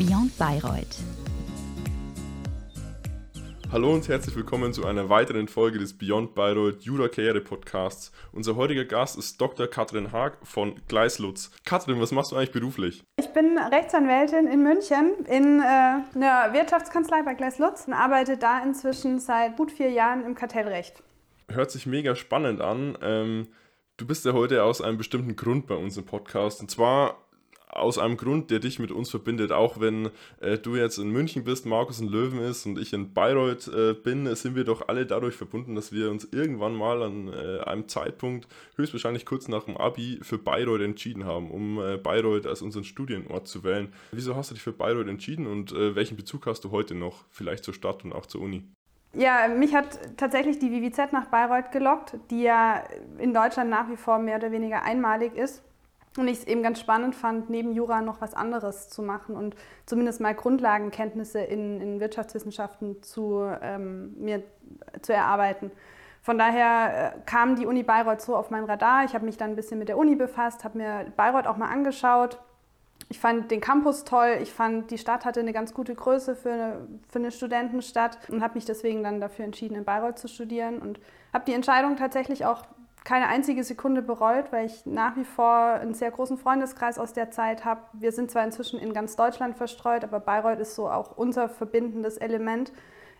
Beyond Bayreuth. Hallo und herzlich willkommen zu einer weiteren Folge des Beyond Bayreuth Jura Karriere Podcasts. Unser heutiger Gast ist Dr. Katrin Haag von Gleislutz. Katrin, was machst du eigentlich beruflich? Ich bin Rechtsanwältin in München in äh, einer Wirtschaftskanzlei bei Gleislutz und arbeite da inzwischen seit gut vier Jahren im Kartellrecht. Hört sich mega spannend an. Ähm, du bist ja heute aus einem bestimmten Grund bei uns im Podcast. Und zwar aus einem Grund, der dich mit uns verbindet. Auch wenn äh, du jetzt in München bist, Markus in Löwen ist und ich in Bayreuth äh, bin, sind wir doch alle dadurch verbunden, dass wir uns irgendwann mal an äh, einem Zeitpunkt, höchstwahrscheinlich kurz nach dem Abi, für Bayreuth entschieden haben, um äh, Bayreuth als unseren Studienort zu wählen. Wieso hast du dich für Bayreuth entschieden und äh, welchen Bezug hast du heute noch, vielleicht zur Stadt und auch zur Uni? Ja, mich hat tatsächlich die WWZ nach Bayreuth gelockt, die ja in Deutschland nach wie vor mehr oder weniger einmalig ist. Und ich es eben ganz spannend fand, neben Jura noch was anderes zu machen und zumindest mal Grundlagenkenntnisse in, in Wirtschaftswissenschaften zu, ähm, mir zu erarbeiten. Von daher äh, kam die Uni Bayreuth so auf mein Radar. Ich habe mich dann ein bisschen mit der Uni befasst, habe mir Bayreuth auch mal angeschaut. Ich fand den Campus toll. Ich fand, die Stadt hatte eine ganz gute Größe für eine, für eine Studentenstadt und habe mich deswegen dann dafür entschieden, in Bayreuth zu studieren und habe die Entscheidung tatsächlich auch keine einzige Sekunde bereut, weil ich nach wie vor einen sehr großen Freundeskreis aus der Zeit habe. Wir sind zwar inzwischen in ganz Deutschland verstreut, aber Bayreuth ist so auch unser verbindendes Element.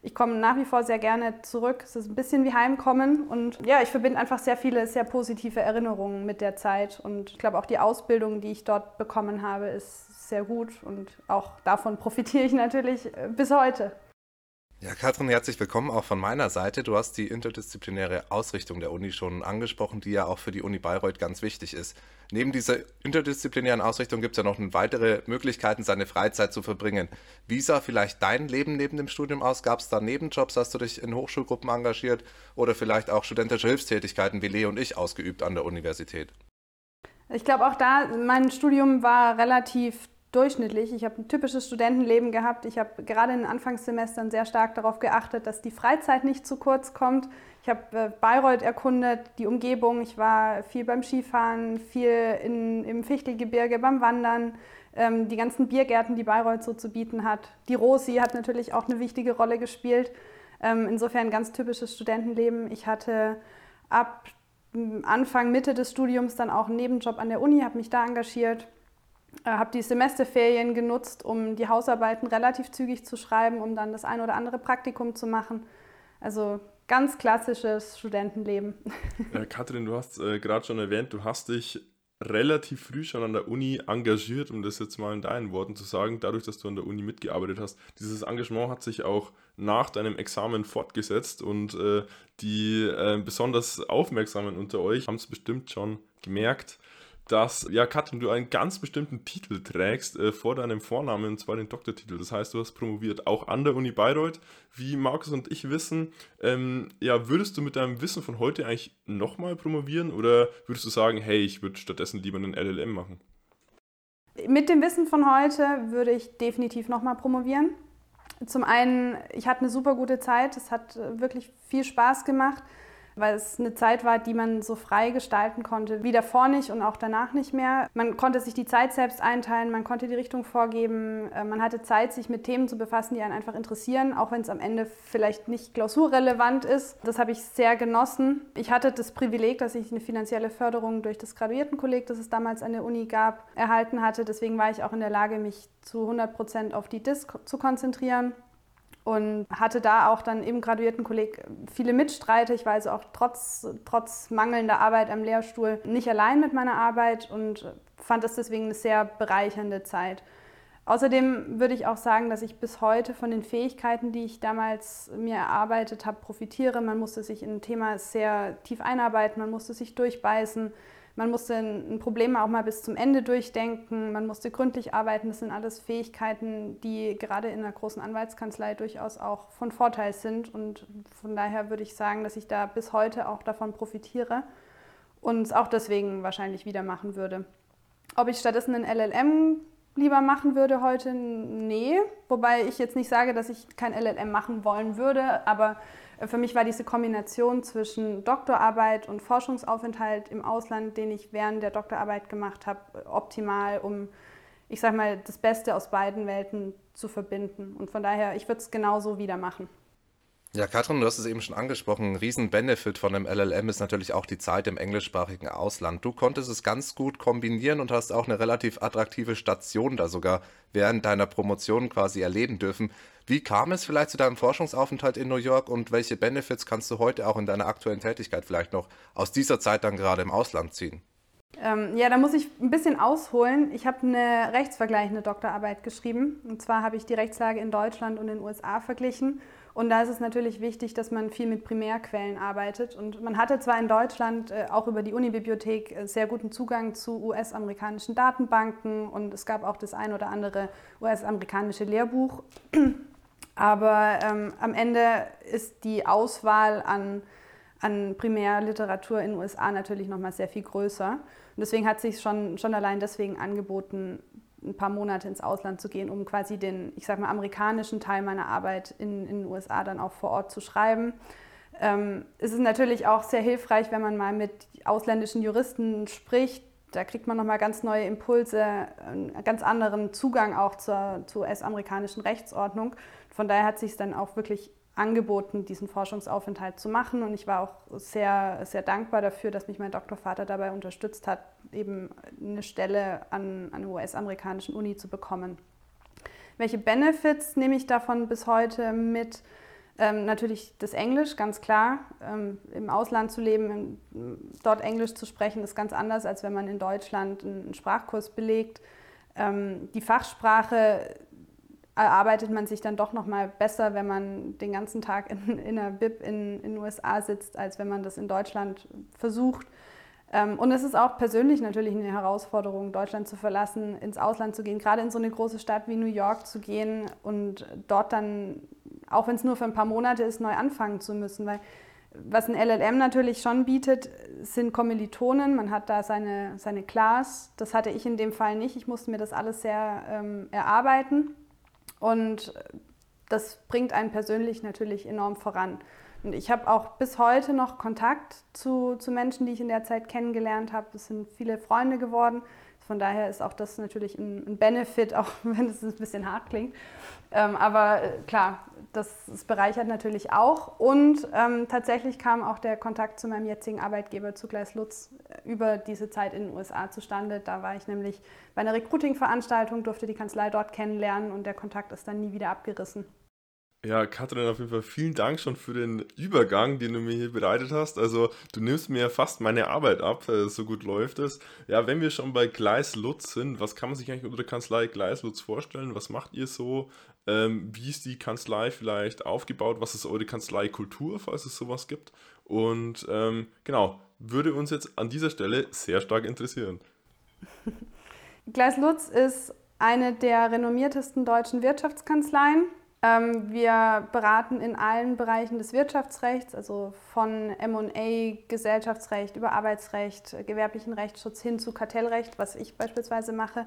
Ich komme nach wie vor sehr gerne zurück. Es ist ein bisschen wie Heimkommen und ja, ich verbinde einfach sehr viele sehr positive Erinnerungen mit der Zeit und ich glaube auch die Ausbildung, die ich dort bekommen habe, ist sehr gut und auch davon profitiere ich natürlich äh, bis heute. Ja, Katrin, herzlich willkommen auch von meiner Seite. Du hast die interdisziplinäre Ausrichtung der Uni schon angesprochen, die ja auch für die Uni Bayreuth ganz wichtig ist. Neben dieser interdisziplinären Ausrichtung gibt es ja noch weitere Möglichkeiten, seine Freizeit zu verbringen. Wie sah vielleicht dein Leben neben dem Studium aus? Gab es da Nebenjobs? Hast du dich in Hochschulgruppen engagiert oder vielleicht auch studentische Hilfstätigkeiten wie Leo und ich ausgeübt an der Universität? Ich glaube auch da, mein Studium war relativ durchschnittlich. Ich habe ein typisches Studentenleben gehabt. Ich habe gerade in den Anfangssemestern sehr stark darauf geachtet, dass die Freizeit nicht zu kurz kommt. Ich habe äh, Bayreuth erkundet, die Umgebung. Ich war viel beim Skifahren, viel in, im Fichtelgebirge beim Wandern. Ähm, die ganzen Biergärten, die Bayreuth so zu bieten hat. Die Rosi hat natürlich auch eine wichtige Rolle gespielt. Ähm, insofern ganz typisches Studentenleben. Ich hatte ab Anfang, Mitte des Studiums dann auch einen Nebenjob an der Uni, habe mich da engagiert habe die Semesterferien genutzt, um die Hausarbeiten relativ zügig zu schreiben, um dann das ein oder andere Praktikum zu machen. Also ganz klassisches Studentenleben. Äh, Katrin, du hast äh, gerade schon erwähnt, du hast dich relativ früh schon an der Uni engagiert, um das jetzt mal in deinen Worten zu sagen, dadurch, dass du an der Uni mitgearbeitet hast. Dieses Engagement hat sich auch nach deinem Examen fortgesetzt und äh, die äh, besonders Aufmerksamen unter euch haben es bestimmt schon gemerkt dass, ja, Katrin, du einen ganz bestimmten Titel trägst äh, vor deinem Vornamen, und zwar den Doktortitel. Das heißt, du hast promoviert, auch an der Uni Bayreuth. Wie Markus und ich wissen, ähm, ja, würdest du mit deinem Wissen von heute eigentlich nochmal promovieren oder würdest du sagen, hey, ich würde stattdessen lieber einen LLM machen? Mit dem Wissen von heute würde ich definitiv nochmal promovieren. Zum einen, ich hatte eine super gute Zeit, es hat äh, wirklich viel Spaß gemacht weil es eine Zeit war, die man so frei gestalten konnte, wie davor nicht und auch danach nicht mehr. Man konnte sich die Zeit selbst einteilen, man konnte die Richtung vorgeben, äh, man hatte Zeit, sich mit Themen zu befassen, die einen einfach interessieren, auch wenn es am Ende vielleicht nicht klausurrelevant ist. Das habe ich sehr genossen. Ich hatte das Privileg, dass ich eine finanzielle Förderung durch das Graduiertenkolleg, das es damals an der Uni gab, erhalten hatte. Deswegen war ich auch in der Lage, mich zu 100 Prozent auf die DIS zu konzentrieren und hatte da auch dann im Graduiertenkolleg viele Mitstreiter. Ich war also auch trotz, trotz mangelnder Arbeit am Lehrstuhl nicht allein mit meiner Arbeit und fand das deswegen eine sehr bereichernde Zeit. Außerdem würde ich auch sagen, dass ich bis heute von den Fähigkeiten, die ich damals mir erarbeitet habe, profitiere. Man musste sich in ein Thema sehr tief einarbeiten, man musste sich durchbeißen. Man musste ein Problem auch mal bis zum Ende durchdenken, man musste gründlich arbeiten. Das sind alles Fähigkeiten, die gerade in einer großen Anwaltskanzlei durchaus auch von Vorteil sind. Und von daher würde ich sagen, dass ich da bis heute auch davon profitiere und es auch deswegen wahrscheinlich wieder machen würde. Ob ich stattdessen einen LLM lieber machen würde heute? Nee. Wobei ich jetzt nicht sage, dass ich kein LLM machen wollen würde, aber für mich war diese Kombination zwischen Doktorarbeit und Forschungsaufenthalt im Ausland, den ich während der Doktorarbeit gemacht habe, optimal, um ich sag mal, das Beste aus beiden Welten zu verbinden. Und von daher, ich würde es genauso wieder machen. Ja, Katrin, du hast es eben schon angesprochen. Ein Riesen-Benefit von einem LLM ist natürlich auch die Zeit im englischsprachigen Ausland. Du konntest es ganz gut kombinieren und hast auch eine relativ attraktive Station da sogar während deiner Promotion quasi erleben dürfen. Wie kam es vielleicht zu deinem Forschungsaufenthalt in New York und welche Benefits kannst du heute auch in deiner aktuellen Tätigkeit vielleicht noch aus dieser Zeit dann gerade im Ausland ziehen? Ähm, ja, da muss ich ein bisschen ausholen. Ich habe eine rechtsvergleichende Doktorarbeit geschrieben. Und zwar habe ich die Rechtslage in Deutschland und in den USA verglichen und da ist es natürlich wichtig, dass man viel mit Primärquellen arbeitet. Und man hatte zwar in Deutschland äh, auch über die Unibibliothek äh, sehr guten Zugang zu US-amerikanischen Datenbanken und es gab auch das ein oder andere US-amerikanische Lehrbuch. Aber ähm, am Ende ist die Auswahl an, an Primärliteratur in den USA natürlich nochmal sehr viel größer. Und deswegen hat sich schon, schon allein deswegen angeboten, ein paar Monate ins Ausland zu gehen, um quasi den, ich sag mal, amerikanischen Teil meiner Arbeit in, in den USA dann auch vor Ort zu schreiben. Ähm, es ist natürlich auch sehr hilfreich, wenn man mal mit ausländischen Juristen spricht. Da kriegt man nochmal ganz neue Impulse, einen ganz anderen Zugang auch zur, zur US-amerikanischen Rechtsordnung. Von daher hat sich es dann auch wirklich angeboten, diesen Forschungsaufenthalt zu machen. Und ich war auch sehr, sehr dankbar dafür, dass mich mein Doktorvater dabei unterstützt hat, eben eine Stelle an, an einer US-amerikanischen Uni zu bekommen. Welche Benefits nehme ich davon bis heute mit? Ähm, natürlich das Englisch, ganz klar. Ähm, Im Ausland zu leben, dort Englisch zu sprechen, ist ganz anders, als wenn man in Deutschland einen Sprachkurs belegt. Ähm, die Fachsprache erarbeitet man sich dann doch noch mal besser, wenn man den ganzen Tag in, in einer Bib in, in den USA sitzt, als wenn man das in Deutschland versucht. Ähm, und es ist auch persönlich natürlich eine Herausforderung, Deutschland zu verlassen, ins Ausland zu gehen, gerade in so eine große Stadt wie New York zu gehen und dort dann, auch wenn es nur für ein paar Monate ist, neu anfangen zu müssen. Weil was ein LLM natürlich schon bietet, sind Kommilitonen. Man hat da seine, seine Class. Das hatte ich in dem Fall nicht. Ich musste mir das alles sehr ähm, erarbeiten. Und das bringt einen persönlich natürlich enorm voran. Und ich habe auch bis heute noch Kontakt zu, zu Menschen, die ich in der Zeit kennengelernt habe. Es sind viele Freunde geworden. Von daher ist auch das natürlich ein, ein Benefit, auch wenn es ein bisschen hart klingt. Ähm, aber äh, klar, das, das, bereichert natürlich auch. Und ähm, tatsächlich kam auch der Kontakt zu meinem jetzigen Arbeitgeber, zu Gleis Lutz, äh, über diese Zeit in den USA zustande. Da war ich nämlich bei einer Recruiting-Veranstaltung, durfte die Kanzlei dort kennenlernen und der Kontakt ist dann nie wieder abgerissen. Ja, Katrin, auf jeden Fall vielen Dank schon für den Übergang, den du mir hier bereitet hast. Also, du nimmst mir fast meine Arbeit ab, äh, so gut läuft es. Ja, wenn wir schon bei Gleis Lutz sind, was kann man sich eigentlich unter der Kanzlei Gleis Lutz vorstellen? Was macht ihr so? Ähm, wie ist die Kanzlei vielleicht aufgebaut? Was ist eure Kanzleikultur, falls es sowas gibt? Und ähm, genau, würde uns jetzt an dieser Stelle sehr stark interessieren. Gleis Lutz ist eine der renommiertesten deutschen Wirtschaftskanzleien wir beraten in allen Bereichen des Wirtschaftsrechts, also von MA, Gesellschaftsrecht über Arbeitsrecht, gewerblichen Rechtsschutz hin zu Kartellrecht, was ich beispielsweise mache.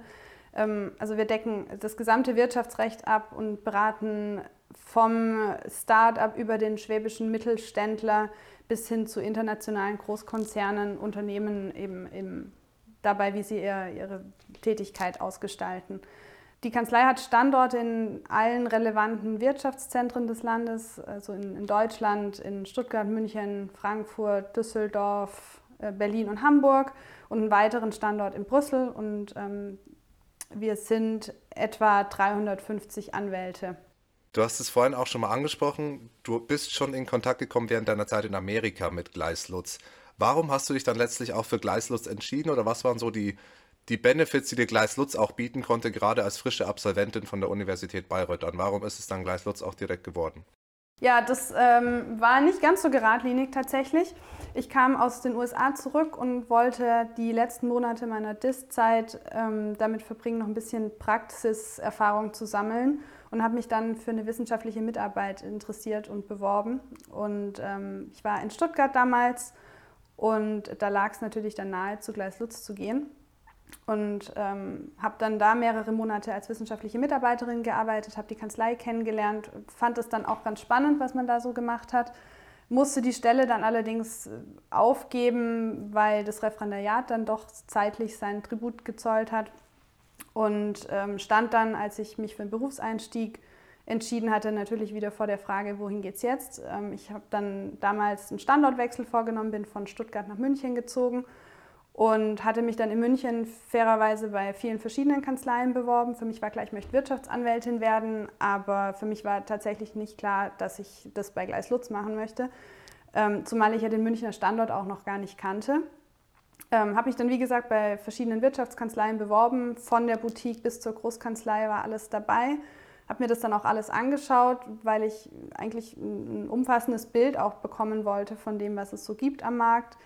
Ähm, also wir decken das gesamte Wirtschaftsrecht ab und beraten vom Start-up über den schwäbischen Mittelständler bis hin zu internationalen Großkonzernen, Unternehmen eben, eben dabei, wie sie ihre Tätigkeit ausgestalten. Die Kanzlei hat Standorte in allen relevanten Wirtschaftszentren des Landes, also in, in Deutschland, in Stuttgart, München, Frankfurt, Düsseldorf, äh, Berlin und Hamburg und einen weiteren Standort in Brüssel. Und ähm, wir sind etwa 350 Anwälte. Du hast es vorhin auch schon mal angesprochen. Du bist schon in Kontakt gekommen während deiner Zeit in Amerika mit Gleislutz. Warum hast du dich dann letztlich auch für Gleislutz entschieden oder was waren so die die Benefits, die dir Gleis Lutz auch bieten konnte, gerade als frische Absolventin von der Universität Bayreuth an. Warum ist es dann Gleis Lutz auch direkt geworden? Ja, das ähm, war nicht ganz so geradlinig tatsächlich. Ich kam aus den USA zurück und wollte die letzten Monate meiner DIS-Zeit ähm, damit verbringen, noch ein bisschen Praxiserfahrung zu sammeln und habe mich dann für eine wissenschaftliche Mitarbeit interessiert und beworben. Und ähm, ich war in Stuttgart damals und da lag es natürlich dann nahe, zu Gleis Lutz zu gehen und ähm, habe dann da mehrere Monate als wissenschaftliche Mitarbeiterin gearbeitet, habe die Kanzlei kennengelernt, fand es dann auch ganz spannend, was man da so gemacht hat, musste die Stelle dann allerdings äh, aufgeben, weil das Referendariat dann doch zeitlich seinen Tribut gezollt hat. und ähm, stand dann, als ich mich für einen Berufseinstieg entschieden hatte, natürlich wieder vor der Frage, wohin geht es jetzt. Ähm, ich habe dann damals einen Standortwechsel vorgenommen, bin von Stuttgart nach München gezogen und hatte mich dann in München fairerweise bei vielen verschiedenen Kanzleien beworben. Für mich war klar, ich möchte Wirtschaftsanwältin werden, aber für mich war tatsächlich nicht klar, dass ich das bei Gleis Lutz machen möchte, ähm, zumal ich ja den Münchner Standort auch noch gar nicht kannte. Ähm, habe mich dann, wie gesagt, bei verschiedenen Wirtschaftskanzleien beworben. Von der Boutique bis zur Großkanzlei war alles dabei. Habe mir das dann auch alles angeschaut, weil ich eigentlich ein umfassendes Bild auch bekommen wollte von dem, was es so gibt am Markt.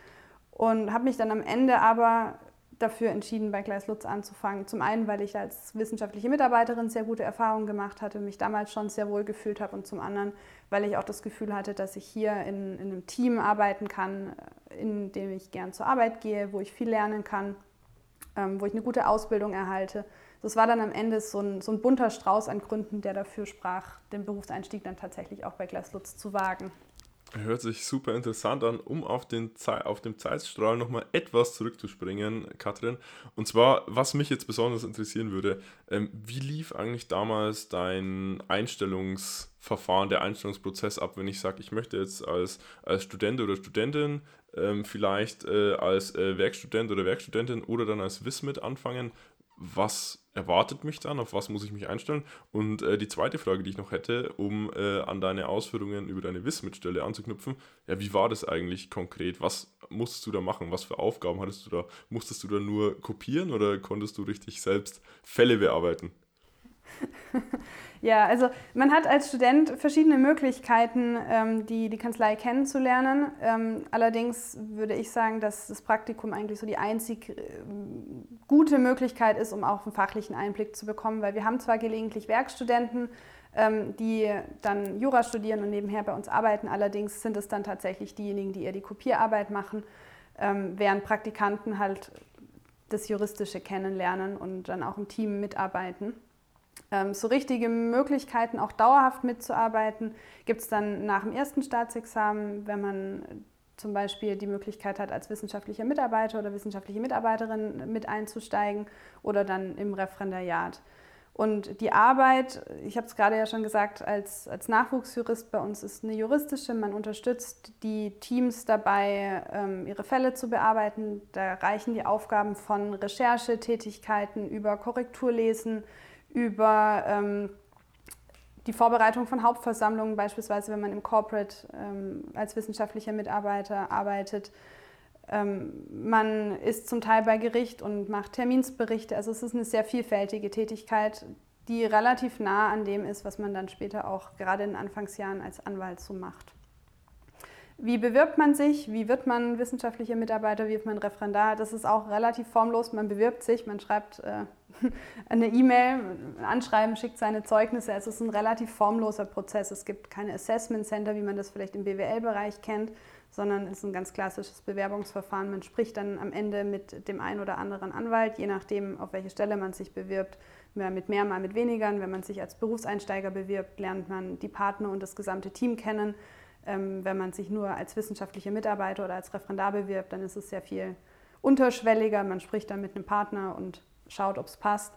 Und habe mich dann am Ende aber dafür entschieden, bei Gleis Lutz anzufangen. Zum einen, weil ich als wissenschaftliche Mitarbeiterin sehr gute Erfahrungen gemacht hatte, mich damals schon sehr wohl gefühlt habe und zum anderen, weil ich auch das Gefühl hatte, dass ich hier in, in einem Team arbeiten kann, in dem ich gern zur Arbeit gehe, wo ich viel lernen kann, ähm, wo ich eine gute Ausbildung erhalte. Das war dann am Ende so ein, so ein bunter Strauß an Gründen, der dafür sprach, den Berufseinstieg dann tatsächlich auch bei Gleis Lutz zu wagen. Hört sich super interessant an, um auf, den auf dem Zeitstrahl nochmal etwas zurückzuspringen, Katrin. Und zwar, was mich jetzt besonders interessieren würde, ähm, wie lief eigentlich damals dein Einstellungsverfahren, der Einstellungsprozess ab, wenn ich sage, ich möchte jetzt als, als Student oder Studentin, ähm, vielleicht äh, als äh, Werkstudent oder Werkstudentin oder dann als Wismit anfangen? Was erwartet mich dann, auf was muss ich mich einstellen? Und äh, die zweite Frage, die ich noch hätte, um äh, an deine Ausführungen über deine Wismit-Stelle anzuknüpfen, ja, wie war das eigentlich konkret? Was musstest du da machen? Was für Aufgaben hattest du da? Musstest du da nur kopieren oder konntest du richtig selbst Fälle bearbeiten? Ja, also man hat als Student verschiedene Möglichkeiten, ähm, die, die Kanzlei kennenzulernen. Ähm, allerdings würde ich sagen, dass das Praktikum eigentlich so die einzig äh, gute Möglichkeit ist, um auch einen fachlichen Einblick zu bekommen, weil wir haben zwar gelegentlich Werkstudenten, ähm, die dann Jura studieren und nebenher bei uns arbeiten, allerdings sind es dann tatsächlich diejenigen, die eher die Kopierarbeit machen, ähm, während Praktikanten halt das Juristische kennenlernen und dann auch im Team mitarbeiten. Ähm, so richtige Möglichkeiten, auch dauerhaft mitzuarbeiten, gibt es dann nach dem ersten Staatsexamen, wenn man zum Beispiel die Möglichkeit hat, als wissenschaftlicher Mitarbeiter oder wissenschaftliche Mitarbeiterin mit einzusteigen oder dann im Referendariat. Und die Arbeit, ich habe es gerade ja schon gesagt, als, als Nachwuchsjurist bei uns ist eine juristische. Man unterstützt die Teams dabei, ähm, ihre Fälle zu bearbeiten. Da reichen die Aufgaben von Recherchetätigkeiten über Korrekturlesen, über ähm, die Vorbereitung von Hauptversammlungen, beispielsweise wenn man im Corporate ähm, als wissenschaftlicher Mitarbeiter arbeitet. Ähm, man ist zum Teil bei Gericht und macht Terminsberichte. Also es ist eine sehr vielfältige Tätigkeit, die relativ nah an dem ist, was man dann später auch gerade in den Anfangsjahren als Anwalt so macht. Wie bewirbt man sich? Wie wird man wissenschaftlicher Mitarbeiter? Wie wird man Referendar? Das ist auch relativ formlos. Man bewirbt sich, man schreibt äh, eine E-Mail, ein Anschreiben, schickt seine Zeugnisse. Es ist ein relativ formloser Prozess. Es gibt keine Assessment Center, wie man das vielleicht im BWL-Bereich kennt, sondern es ist ein ganz klassisches Bewerbungsverfahren. Man spricht dann am Ende mit dem einen oder anderen Anwalt, je nachdem, auf welche Stelle man sich bewirbt. Mehr mit mehr, mal mit weniger. Wenn man sich als Berufseinsteiger bewirbt, lernt man die Partner und das gesamte Team kennen. Ähm, wenn man sich nur als wissenschaftlicher Mitarbeiter oder als Referendar bewirbt, dann ist es sehr viel unterschwelliger. Man spricht dann mit einem Partner und schaut, ob es passt.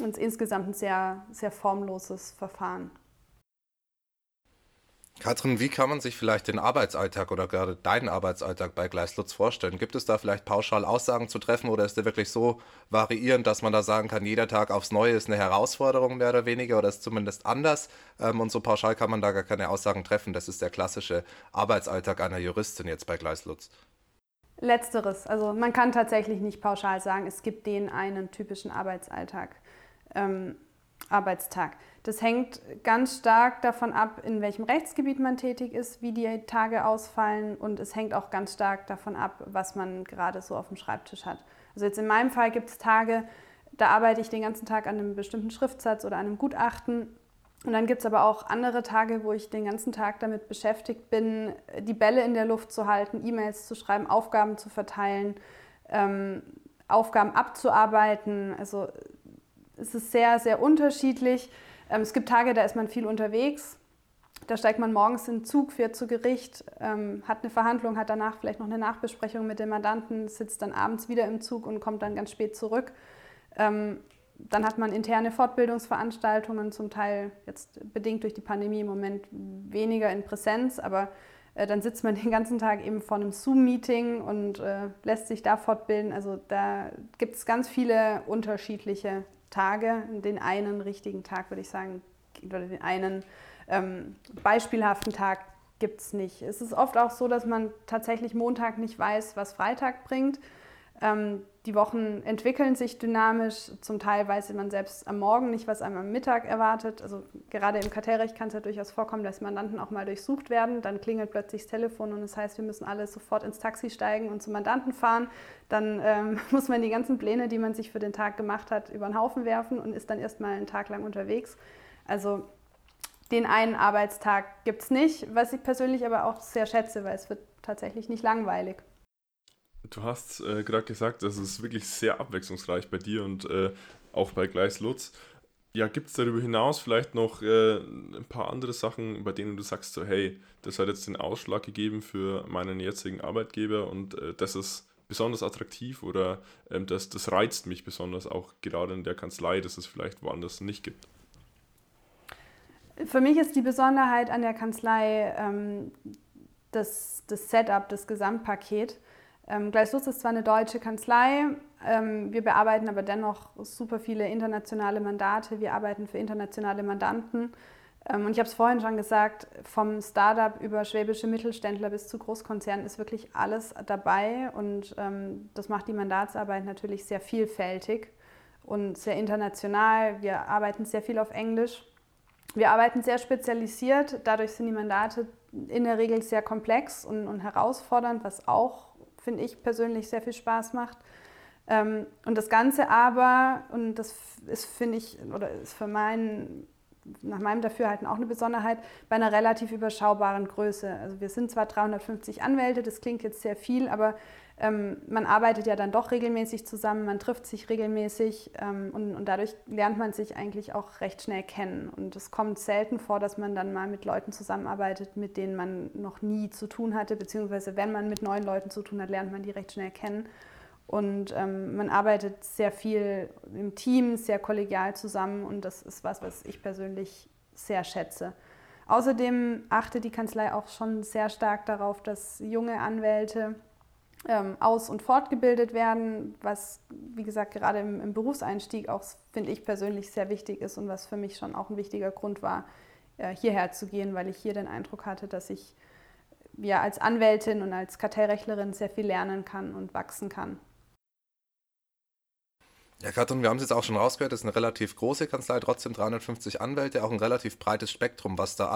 Und es ist insgesamt ein sehr, sehr formloses Verfahren. Katrin, wie kann man sich vielleicht den Arbeitsalltag oder gerade deinen Arbeitsalltag bei Gleislutz vorstellen? Gibt es da vielleicht pauschal Aussagen zu treffen oder ist der wirklich so variierend, dass man da sagen kann, jeder Tag aufs Neue ist eine Herausforderung mehr oder weniger oder ist zumindest anders? Ähm, und so pauschal kann man da gar keine Aussagen treffen. Das ist der klassische Arbeitsalltag einer Juristin jetzt bei Gleislutz. Letzteres. Also man kann tatsächlich nicht pauschal sagen, es gibt den einen typischen Arbeitsalltag, ähm, Arbeitstag. Das hängt ganz stark davon ab, in welchem Rechtsgebiet man tätig ist, wie die Tage ausfallen und es hängt auch ganz stark davon ab, was man gerade so auf dem Schreibtisch hat. Also jetzt in meinem Fall gibt es Tage, da arbeite ich den ganzen Tag an einem bestimmten Schriftsatz oder einem Gutachten und dann gibt es aber auch andere Tage, wo ich den ganzen Tag damit beschäftigt bin, die Bälle in der Luft zu halten, E-Mails zu schreiben, Aufgaben zu verteilen, ähm, Aufgaben abzuarbeiten. Also es ist sehr, sehr unterschiedlich. Ähm, es gibt Tage, da ist man viel unterwegs. Da steigt man morgens in den Zug, fährt zu Gericht, ähm, hat eine Verhandlung, hat danach vielleicht noch eine Nachbesprechung mit dem Mandanten, sitzt dann abends wieder im Zug und kommt dann ganz spät zurück. Ähm, dann hat man interne Fortbildungsveranstaltungen, zum Teil jetzt bedingt durch die Pandemie im Moment weniger in Präsenz, aber äh, dann sitzt man den ganzen Tag eben vor einem Zoom-Meeting und äh, lässt sich da fortbilden. Also da gibt es ganz viele unterschiedliche Tage. Den einen richtigen Tag würde ich sagen, oder den einen ähm, beispielhaften Tag gibt es nicht. Es ist oft auch so, dass man tatsächlich Montag nicht weiß, was Freitag bringt. Ähm, die Wochen entwickeln sich dynamisch. Zum Teil weiß man selbst am Morgen nicht, was einem am Mittag erwartet. Also gerade im Kartellrecht kann es ja durchaus vorkommen, dass Mandanten auch mal durchsucht werden. Dann klingelt plötzlich das Telefon und das heißt, wir müssen alle sofort ins Taxi steigen und zum Mandanten fahren. Dann ähm, muss man die ganzen Pläne, die man sich für den Tag gemacht hat, über den Haufen werfen und ist dann erstmal einen Tag lang unterwegs. Also den einen Arbeitstag gibt es nicht, was ich persönlich aber auch sehr schätze, weil es wird tatsächlich nicht langweilig. Du hast äh, gerade gesagt, das ist wirklich sehr abwechslungsreich bei dir und äh, auch bei Gleis Lutz. Ja, gibt es darüber hinaus vielleicht noch äh, ein paar andere Sachen, bei denen du sagst, so, hey, das hat jetzt den Ausschlag gegeben für meinen jetzigen Arbeitgeber und äh, das ist besonders attraktiv oder ähm, das, das reizt mich besonders auch gerade in der Kanzlei, dass es vielleicht woanders nicht gibt? Für mich ist die Besonderheit an der Kanzlei ähm, das, das Setup, das Gesamtpaket. Ähm, Lutz ist zwar eine deutsche Kanzlei, ähm, wir bearbeiten aber dennoch super viele internationale Mandate. Wir arbeiten für internationale Mandanten. Ähm, und ich habe es vorhin schon gesagt, vom Startup über schwäbische Mittelständler bis zu Großkonzernen ist wirklich alles dabei. Und ähm, das macht die Mandatsarbeit natürlich sehr vielfältig und sehr international. Wir arbeiten sehr viel auf Englisch. Wir arbeiten sehr spezialisiert. Dadurch sind die Mandate in der Regel sehr komplex und, und herausfordernd, was auch finde ich persönlich sehr viel Spaß macht. Ähm, und das Ganze aber, und das ist, finde ich, oder ist für meinen, nach meinem Dafürhalten auch eine Besonderheit, bei einer relativ überschaubaren Größe. Also wir sind zwar 350 Anwälte, das klingt jetzt sehr viel, aber ähm, man arbeitet ja dann doch regelmäßig zusammen, man trifft sich regelmäßig ähm, und, und, dadurch lernt man sich eigentlich auch recht schnell kennen. Und es kommt selten vor, dass man dann mal mit Leuten zusammenarbeitet, mit denen man noch nie zu tun hatte, beziehungsweise wenn man mit neuen Leuten zu tun hat, lernt man die recht schnell kennen. Und ähm, man arbeitet sehr viel im Team, sehr kollegial zusammen und das ist was, was ich persönlich sehr schätze. Außerdem achtet die Kanzlei auch schon sehr stark darauf, dass junge Anwälte ähm, aus- und fortgebildet werden, was, wie gesagt, gerade im, im Berufseinstieg auch, finde ich persönlich, sehr wichtig ist und was für mich schon auch ein wichtiger Grund war, äh, hierher zu gehen, weil ich hier den Eindruck hatte, dass ich ja als Anwältin und als Kartellrechtlerin sehr viel lernen kann und wachsen kann. Ja, Katrin, wir haben es jetzt auch schon rausgehört, das ist eine relativ große Kanzlei, trotzdem 350 Anwälte, auch ein relativ breites Spektrum, was da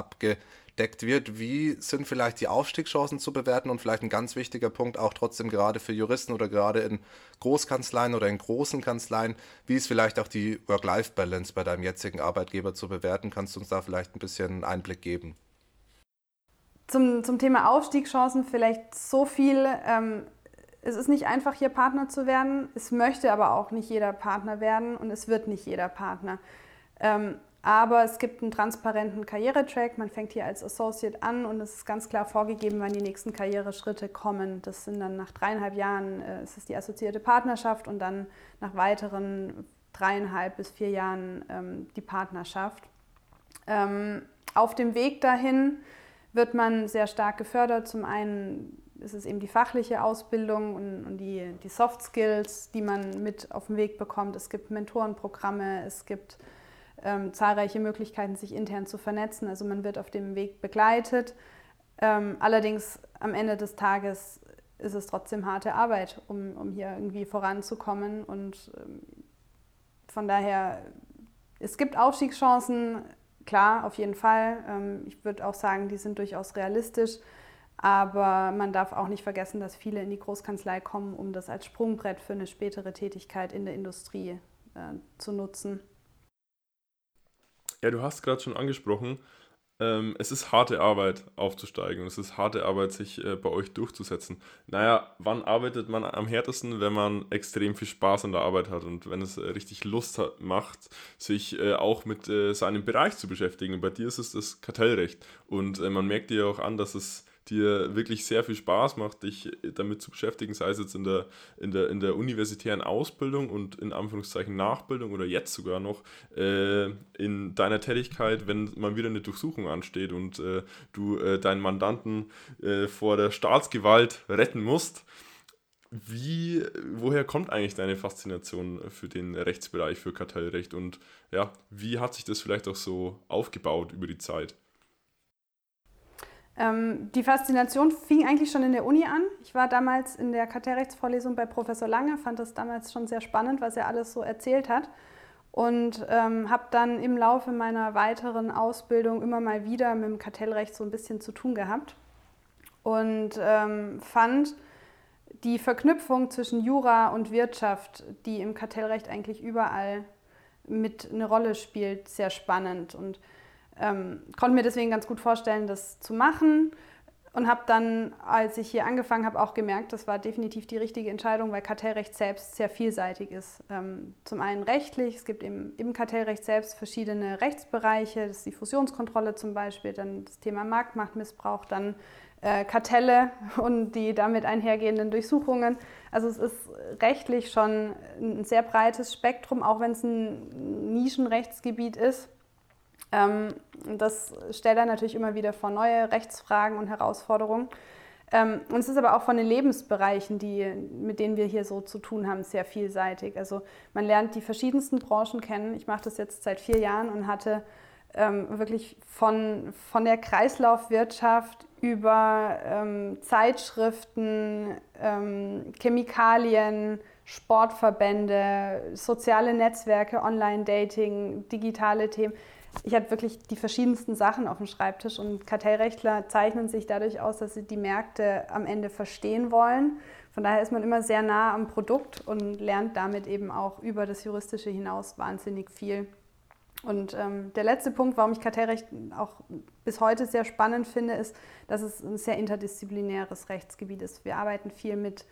abgedeckt wird. Wie sind vielleicht die Aufstiegschancen zu bewerten und vielleicht ein ganz wichtiger Punkt auch trotzdem gerade für Juristen oder gerade in Großkanzleien oder in großen Kanzleien, wie ist vielleicht auch die Work-Life-Balance bei deinem jetzigen Arbeitgeber zu bewerten? Kannst du uns da vielleicht ein bisschen Einblick geben? Zum, zum Thema Aufstiegschancen vielleicht so viel. Ähm, es ist nicht einfach, hier Partner zu werden. Es möchte aber auch nicht jeder Partner werden und es wird nicht jeder Partner. Ähm, aber es gibt einen transparenten Karrieretrack. Man fängt hier als Associate an und es ist ganz klar vorgegeben, wann die nächsten Karriereschritte kommen. Das sind dann nach dreieinhalb Jahren äh, ist die assoziierte Partnerschaft und dann nach weiteren dreieinhalb bis vier Jahren ähm, die Partnerschaft. Ähm, auf dem Weg dahin wird man sehr stark gefördert. Zum einen ist es eben die fachliche Ausbildung und, und, die, die Soft Skills, die man mit auf den Weg bekommt. Es gibt Mentorenprogramme, es gibt ähm, zahlreiche Möglichkeiten, sich intern zu vernetzen. Also man wird auf dem Weg begleitet. Ähm, allerdings am Ende des Tages ist es trotzdem harte Arbeit, um, um hier irgendwie voranzukommen. Und ähm, von daher, es gibt Aufstiegschancen, klar, auf jeden Fall. Ähm, ich würde auch sagen, die sind durchaus realistisch. Aber man darf auch nicht vergessen, dass viele in die Großkanzlei kommen, um das als Sprungbrett für eine spätere Tätigkeit in der Industrie äh, zu nutzen. Ja, du hast gerade schon angesprochen, ähm, es ist harte Arbeit aufzusteigen und es ist harte Arbeit, sich äh, bei euch durchzusetzen. Naja, wann arbeitet man am härtesten, wenn man extrem viel Spaß an der Arbeit hat und wenn es äh, richtig Lust hat, macht, sich äh, auch mit äh, seinem Bereich zu beschäftigen. Bei dir ist es das Kartellrecht und äh, man merkt dir auch an, dass es dir wirklich sehr viel Spaß macht, dich damit zu beschäftigen, sei es jetzt in der, in der, in der universitären Ausbildung und in Anführungszeichen Nachbildung oder jetzt sogar noch äh, in deiner Tätigkeit, wenn mal wieder eine Durchsuchung ansteht und äh, du äh, deinen Mandanten äh, vor der Staatsgewalt retten musst. Wie, woher kommt eigentlich deine Faszination für den Rechtsbereich, für Kartellrecht und ja, wie hat sich das vielleicht auch so aufgebaut über die Zeit? Ähm, die Faszination fing eigentlich schon in der Uni an. Ich war damals in der Kartellrechtsvorlesung bei Professor Lange, fand das damals schon sehr spannend, was er alles so erzählt hat. Und ähm, habe dann im Laufe meiner weiteren Ausbildung immer mal wieder mit dem Kartellrecht so ein bisschen zu tun gehabt. Und ähm, fand die Verknüpfung zwischen Jura und Wirtschaft, die im Kartellrecht eigentlich überall mit eine Rolle spielt, sehr spannend. Und ähm, konnte mir deswegen ganz gut vorstellen, das zu machen und habe dann, als ich hier angefangen habe, auch gemerkt, das war definitiv die richtige Entscheidung, weil Kartellrecht selbst sehr vielseitig ist. Ähm, zum einen rechtlich, es gibt eben im Kartellrecht selbst verschiedene Rechtsbereiche, das ist die Fusionskontrolle zum Beispiel, dann das Thema Marktmachtmissbrauch, dann äh, Kartelle und die damit einhergehenden Durchsuchungen. Also es ist rechtlich schon ein sehr breites Spektrum, auch wenn es ein Nischenrechtsgebiet ist. Ähm, das stellt dann natürlich immer wieder vor neue Rechtsfragen und Herausforderungen. Ähm, und es ist aber auch von den Lebensbereichen, die, mit denen wir hier so zu tun haben, sehr vielseitig. Also man lernt die verschiedensten Branchen kennen. Ich mache das jetzt seit vier Jahren und hatte ähm, wirklich von, von der Kreislaufwirtschaft über ähm, Zeitschriften, ähm, Chemikalien, Sportverbände, soziale Netzwerke, Online-Dating, digitale Themen ich hatte wirklich die verschiedensten Sachen auf dem Schreibtisch und Kartellrechtler zeichnen sich dadurch aus, dass sie die Märkte am Ende verstehen wollen. Von daher ist man immer sehr nah am Produkt und lernt damit eben auch über das Juristische hinaus wahnsinnig viel. Und ähm, der letzte Punkt, warum ich Kartellrecht auch bis heute sehr spannend finde, ist, dass es ein sehr interdisziplinäres Rechtsgebiet ist. Wir arbeiten viel mit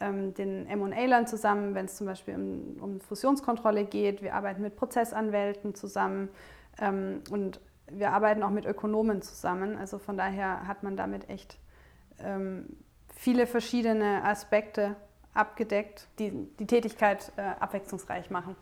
ähm, den M&A-Lern zusammen, wenn es zum Beispiel um, um Fusionskontrolle geht. Wir arbeiten mit Prozessanwälten zusammen. Ähm, und wir arbeiten auch mit Ökonomen zusammen. Also von daher hat man damit echt ähm, viele verschiedene Aspekte abgedeckt, die die Tätigkeit äh, abwechslungsreich machen.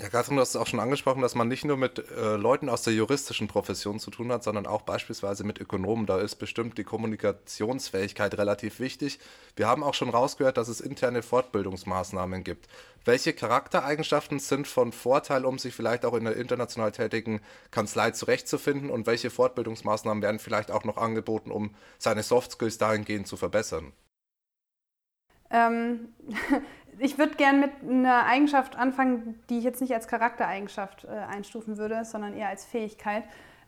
Ja, Katrin, du hast es auch schon angesprochen, dass man nicht nur mit äh, Leuten aus der juristischen Profession zu tun hat, sondern auch beispielsweise mit Ökonomen. Da ist bestimmt die Kommunikationsfähigkeit relativ wichtig. Wir haben auch schon rausgehört, dass es interne Fortbildungsmaßnahmen gibt. Welche Charaktereigenschaften sind von Vorteil, um sich vielleicht auch in der international tätigen Kanzlei zurechtzufinden? Und welche Fortbildungsmaßnahmen werden vielleicht auch noch angeboten, um seine Soft Skills dahingehend zu verbessern? Ähm, ich würde gerne mit einer Eigenschaft anfangen, die ich jetzt nicht als Charaktereigenschaft äh, einstufen würde, sondern eher als Fähigkeit.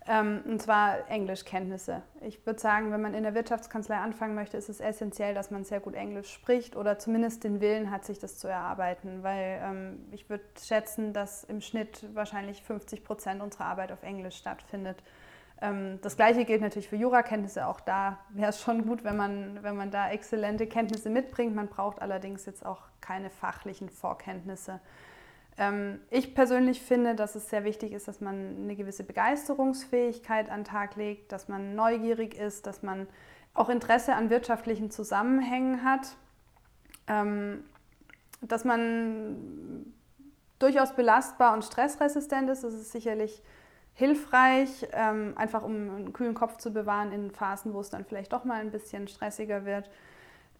Ähm, und zwar Englischkenntnisse. Ich würde sagen, wenn man in der Wirtschaftskanzlei anfangen möchte, ist es essentiell, dass man sehr gut Englisch spricht oder zumindest den Willen hat, sich das zu erarbeiten. Weil ähm, ich würde schätzen, dass im Schnitt wahrscheinlich 50 Prozent unserer Arbeit auf Englisch stattfindet. Ähm, das gleiche gilt natürlich für Jurakenntnisse. Auch da wäre es schon gut, wenn man, wenn man da exzellente Kenntnisse mitbringt. Man braucht allerdings jetzt auch keine fachlichen Vorkenntnisse. Ähm, ich persönlich finde, dass es sehr wichtig ist, dass man eine gewisse Begeisterungsfähigkeit an den Tag legt, dass man neugierig ist, dass man auch Interesse an wirtschaftlichen Zusammenhängen hat, ähm, dass man durchaus belastbar und stressresistent ist. Das ist sicherlich hilfreich, ähm, einfach um einen kühlen Kopf zu bewahren in Phasen, wo es dann vielleicht doch mal ein bisschen stressiger wird.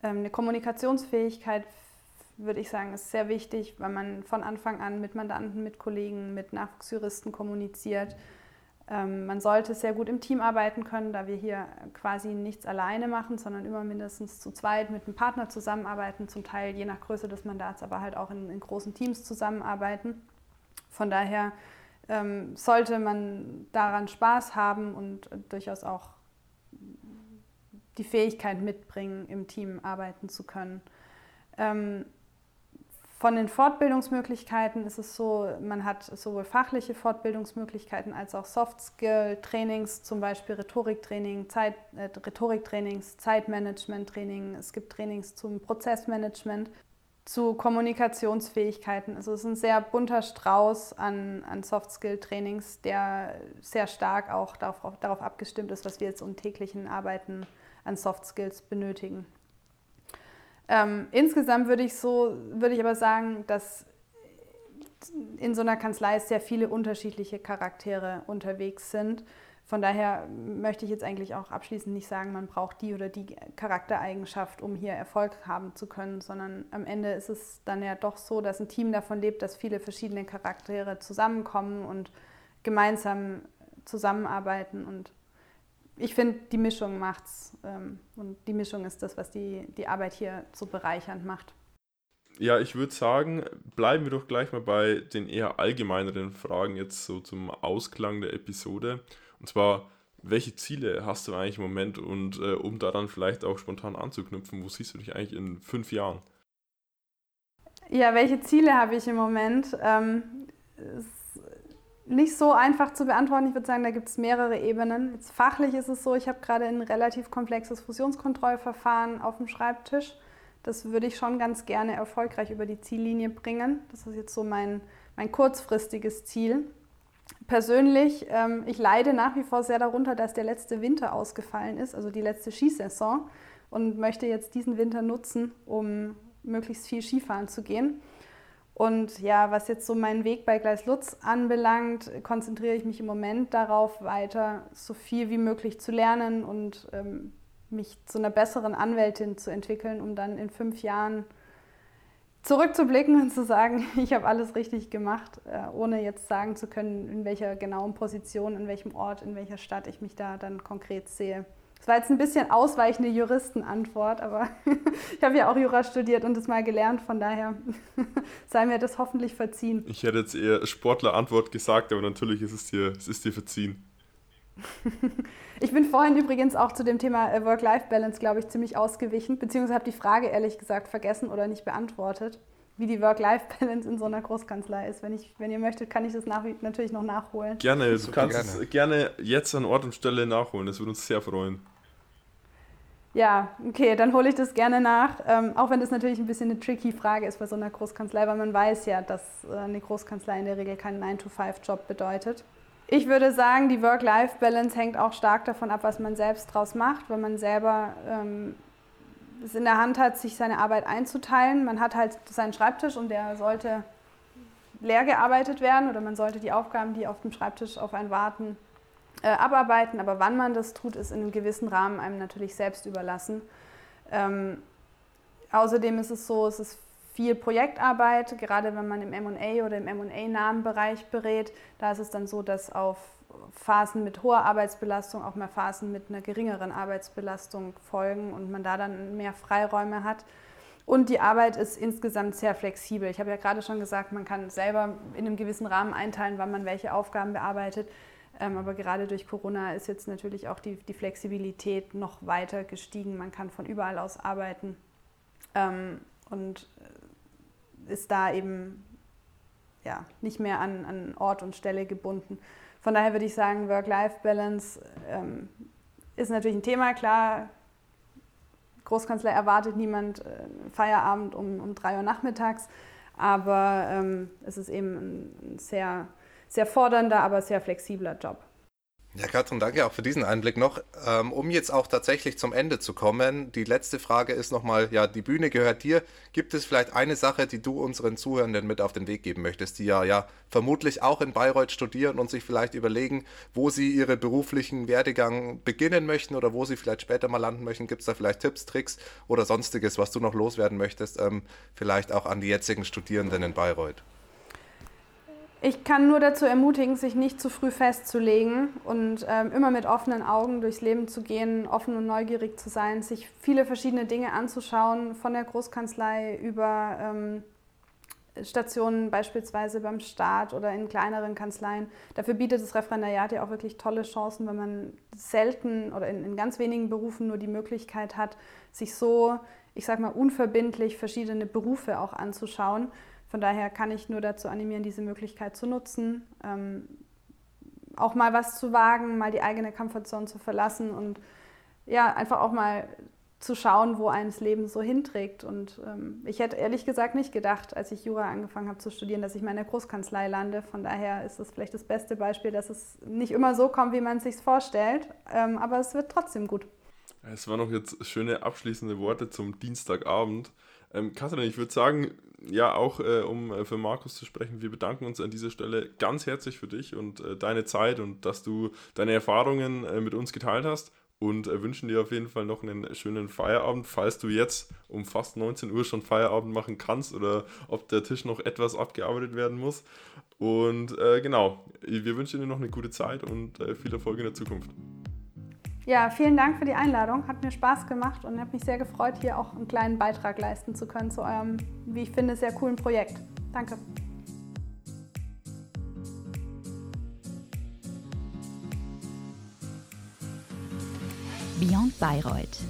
Ähm, eine Kommunikationsfähigkeit, würde ich sagen, ist sehr wichtig, weil man von Anfang an mit Mandanten, mit Kollegen, mit Nachwuchsjuristen kommuniziert. Ähm, man sollte sehr gut im Team arbeiten können, da wir hier quasi nichts alleine machen, sondern immer mindestens zu zweit mit einem Partner zusammenarbeiten, zum Teil je nach Größe des Mandats, aber halt auch in, in großen Teams zusammenarbeiten. Von daher ähm, sollte man daran Spaß haben und durchaus auch die Fähigkeit mitbringen, im Team arbeiten zu können. Ähm, von den Fortbildungsmöglichkeiten ist es so, man hat sowohl fachliche Fortbildungsmöglichkeiten als auch Soft-Skill-Trainings, zum Beispiel Rhetoriktraining, Zeit, äh, Rhetoriktrainings, Zeitmanagement-Training. Es gibt Trainings zum Prozessmanagement zu Kommunikationsfähigkeiten. Also es ist ein sehr bunter Strauß an, an Soft-Skill-Trainings, der sehr stark auch darauf, darauf abgestimmt ist, was wir jetzt im täglichen Arbeiten an Soft Skills benötigen. Ähm, insgesamt würde ich so, würde ich aber sagen, dass in so einer Kanzlei sehr viele unterschiedliche Charaktere unterwegs sind. Von daher möchte ich jetzt eigentlich auch abschließend nicht sagen, man braucht die oder die Charaktereigenschaft, um hier Erfolg haben zu können, sondern am Ende ist es dann ja doch so, dass ein Team davon lebt, dass viele verschiedene Charaktere zusammenkommen und gemeinsam zusammenarbeiten. Und ich finde, die Mischung macht's. Ähm, und die Mischung ist das, was die, die Arbeit hier so bereichernd macht. Ja, ich würde sagen, bleiben wir doch gleich mal bei den eher allgemeineren Fragen jetzt so zum Ausklang der Episode. Und zwar, welche Ziele hast du eigentlich im Moment und äh, um daran vielleicht auch spontan anzuknüpfen, wo siehst du dich eigentlich in fünf Jahren? Ja, welche Ziele habe ich im Moment? Ähm, ist nicht so einfach zu beantworten. Ich würde sagen, da gibt es mehrere Ebenen. Jetzt fachlich ist es so, ich habe gerade ein relativ komplexes Fusionskontrollverfahren auf dem Schreibtisch. Das würde ich schon ganz gerne erfolgreich über die Ziellinie bringen. Das ist jetzt so mein, mein kurzfristiges Ziel persönlich, ähm, ich leide nach wie vor sehr darunter, dass der letzte Winter ausgefallen ist, also die letzte Skisaison und möchte jetzt diesen Winter nutzen, um möglichst viel Skifahren zu gehen. Und ja, was jetzt so meinen Weg bei Gleis Lutz anbelangt, konzentriere ich mich im Moment darauf, weiter so viel wie möglich zu lernen und ähm, mich zu einer besseren Anwältin zu entwickeln, um dann in fünf Jahren zurückzublicken und zu sagen, ich habe alles richtig gemacht, äh, ohne jetzt sagen zu können, in welcher genauen Position, in welchem Ort, in welcher Stadt ich mich da dann konkret sehe. Das war jetzt ein bisschen ausweichende Juristenantwort, aber ich habe ja auch Jura studiert und das mal gelernt, von daher sei mir das hoffentlich verziehen. Ich hätte jetzt eher Sportlerantwort gesagt, aber natürlich ist es dir, es ist dir verziehen. Ich bin vorhin übrigens auch zu dem Thema äh, Work-Life-Balance, glaube ich, ziemlich ausgewichen, beziehungsweise habe die Frage ehrlich gesagt vergessen oder nicht beantwortet, wie die Work-Life-Balance in so einer Großkanzlei ist. Wenn, ich, wenn ihr möchtet, kann ich das nach, natürlich noch nachholen. Gerne, du kannst gerne. es gerne jetzt an Ort und Stelle nachholen, das würde uns sehr freuen. Ja, okay, dann hole ich das gerne nach. Ähm, auch wenn das natürlich ein bisschen eine tricky Frage ist bei so einer Großkanzlei, weil man weiß ja, dass äh, eine Großkanzlei in der Regel keinen 9-to-5-Job bedeutet. Ich würde sagen, die Work-Life-Balance hängt auch stark davon ab, was man selbst draus macht, wenn man selber ähm, es in der Hand hat, sich seine Arbeit einzuteilen. Man hat halt seinen Schreibtisch und der sollte leer gearbeitet werden oder man sollte die Aufgaben, die auf dem Schreibtisch auf einen warten, äh, abarbeiten. Aber wann man das tut, ist in einem gewissen Rahmen einem natürlich selbst überlassen. Ähm, außerdem ist es so, es ist viel Projektarbeit, gerade wenn man im MA oder im MA-nahen Bereich berät. Da ist es dann so, dass auf Phasen mit hoher Arbeitsbelastung auch mehr Phasen mit einer geringeren Arbeitsbelastung folgen und man da dann mehr Freiräume hat. Und die Arbeit ist insgesamt sehr flexibel. Ich habe ja gerade schon gesagt, man kann selber in einem gewissen Rahmen einteilen, wann man welche Aufgaben bearbeitet. Ähm, aber gerade durch Corona ist jetzt natürlich auch die, die Flexibilität noch weiter gestiegen. Man kann von überall aus arbeiten. Ähm, und ist da eben ja, nicht mehr an, an Ort und Stelle gebunden. Von daher würde ich sagen, Work-Life-Balance ähm, ist natürlich ein Thema. Klar, Großkanzler erwartet niemand äh, Feierabend um, um drei Uhr nachmittags, aber ähm, es ist eben ein sehr, sehr fordernder, aber sehr flexibler Job. Ja, Katrin, danke auch für diesen Einblick noch. Ähm, um jetzt auch tatsächlich zum Ende zu kommen, die letzte Frage ist nochmal, ja, die Bühne gehört dir. Gibt es vielleicht eine Sache, die du unseren Zuhörenden mit auf den Weg geben möchtest, die ja, ja vermutlich auch in Bayreuth studieren und sich vielleicht überlegen, wo sie ihre beruflichen Werdegang beginnen möchten oder wo sie vielleicht später mal landen möchten? Gibt es da vielleicht Tipps, Tricks oder sonstiges, was du noch loswerden möchtest, ähm, vielleicht auch an die jetzigen Studierenden in Bayreuth? Ich kann nur dazu ermutigen, sich nicht zu früh festzulegen und ähm, immer mit offenen Augen durchs Leben zu gehen, offen und neugierig zu sein, sich viele verschiedene Dinge anzuschauen, von der Großkanzlei über ähm, Stationen beispielsweise beim Staat oder in kleineren Kanzleien. Dafür bietet das Referendariat ja auch wirklich tolle Chancen, weil man selten oder in, in ganz wenigen Berufen nur die Möglichkeit hat, sich so, ich sag mal, unverbindlich verschiedene Berufe auch anzuschauen von daher kann ich nur dazu animieren, diese Möglichkeit zu nutzen, ähm, auch mal was zu wagen, mal die eigene Comfortzone zu verlassen und ja, einfach auch mal zu schauen, wo eines Leben so hinträgt. Und ähm, ich hätte ehrlich gesagt nicht gedacht, als ich Jura angefangen habe zu studieren, dass ich mal in der Großkanzlei lande. Von daher ist das vielleicht das beste Beispiel, dass es nicht immer so kommt, wie man es sich vorstellt, ähm, aber es wird trotzdem gut. Es waren noch jetzt schöne abschließende Worte zum Dienstagabend. Ähm, Katrin, ich würde sagen, ja, auch äh, um äh, für Markus zu sprechen, wir bedanken uns an dieser Stelle ganz herzlich für dich und äh, deine Zeit und dass du deine Erfahrungen äh, mit uns geteilt hast und äh, wünschen dir auf jeden Fall noch einen schönen Feierabend, falls du jetzt um fast 19 Uhr schon Feierabend machen kannst oder ob der Tisch noch etwas abgearbeitet werden muss. Und äh, genau, wir wünschen dir noch eine gute Zeit und viel Erfolg in der Zukunft. Ja, vielen Dank für die Einladung. Hat mir Spaß gemacht und habe mich sehr gefreut, hier auch einen kleinen Beitrag leisten zu können zu eurem, wie ich finde, sehr coolen Projekt. Danke. Beyond Bayreuth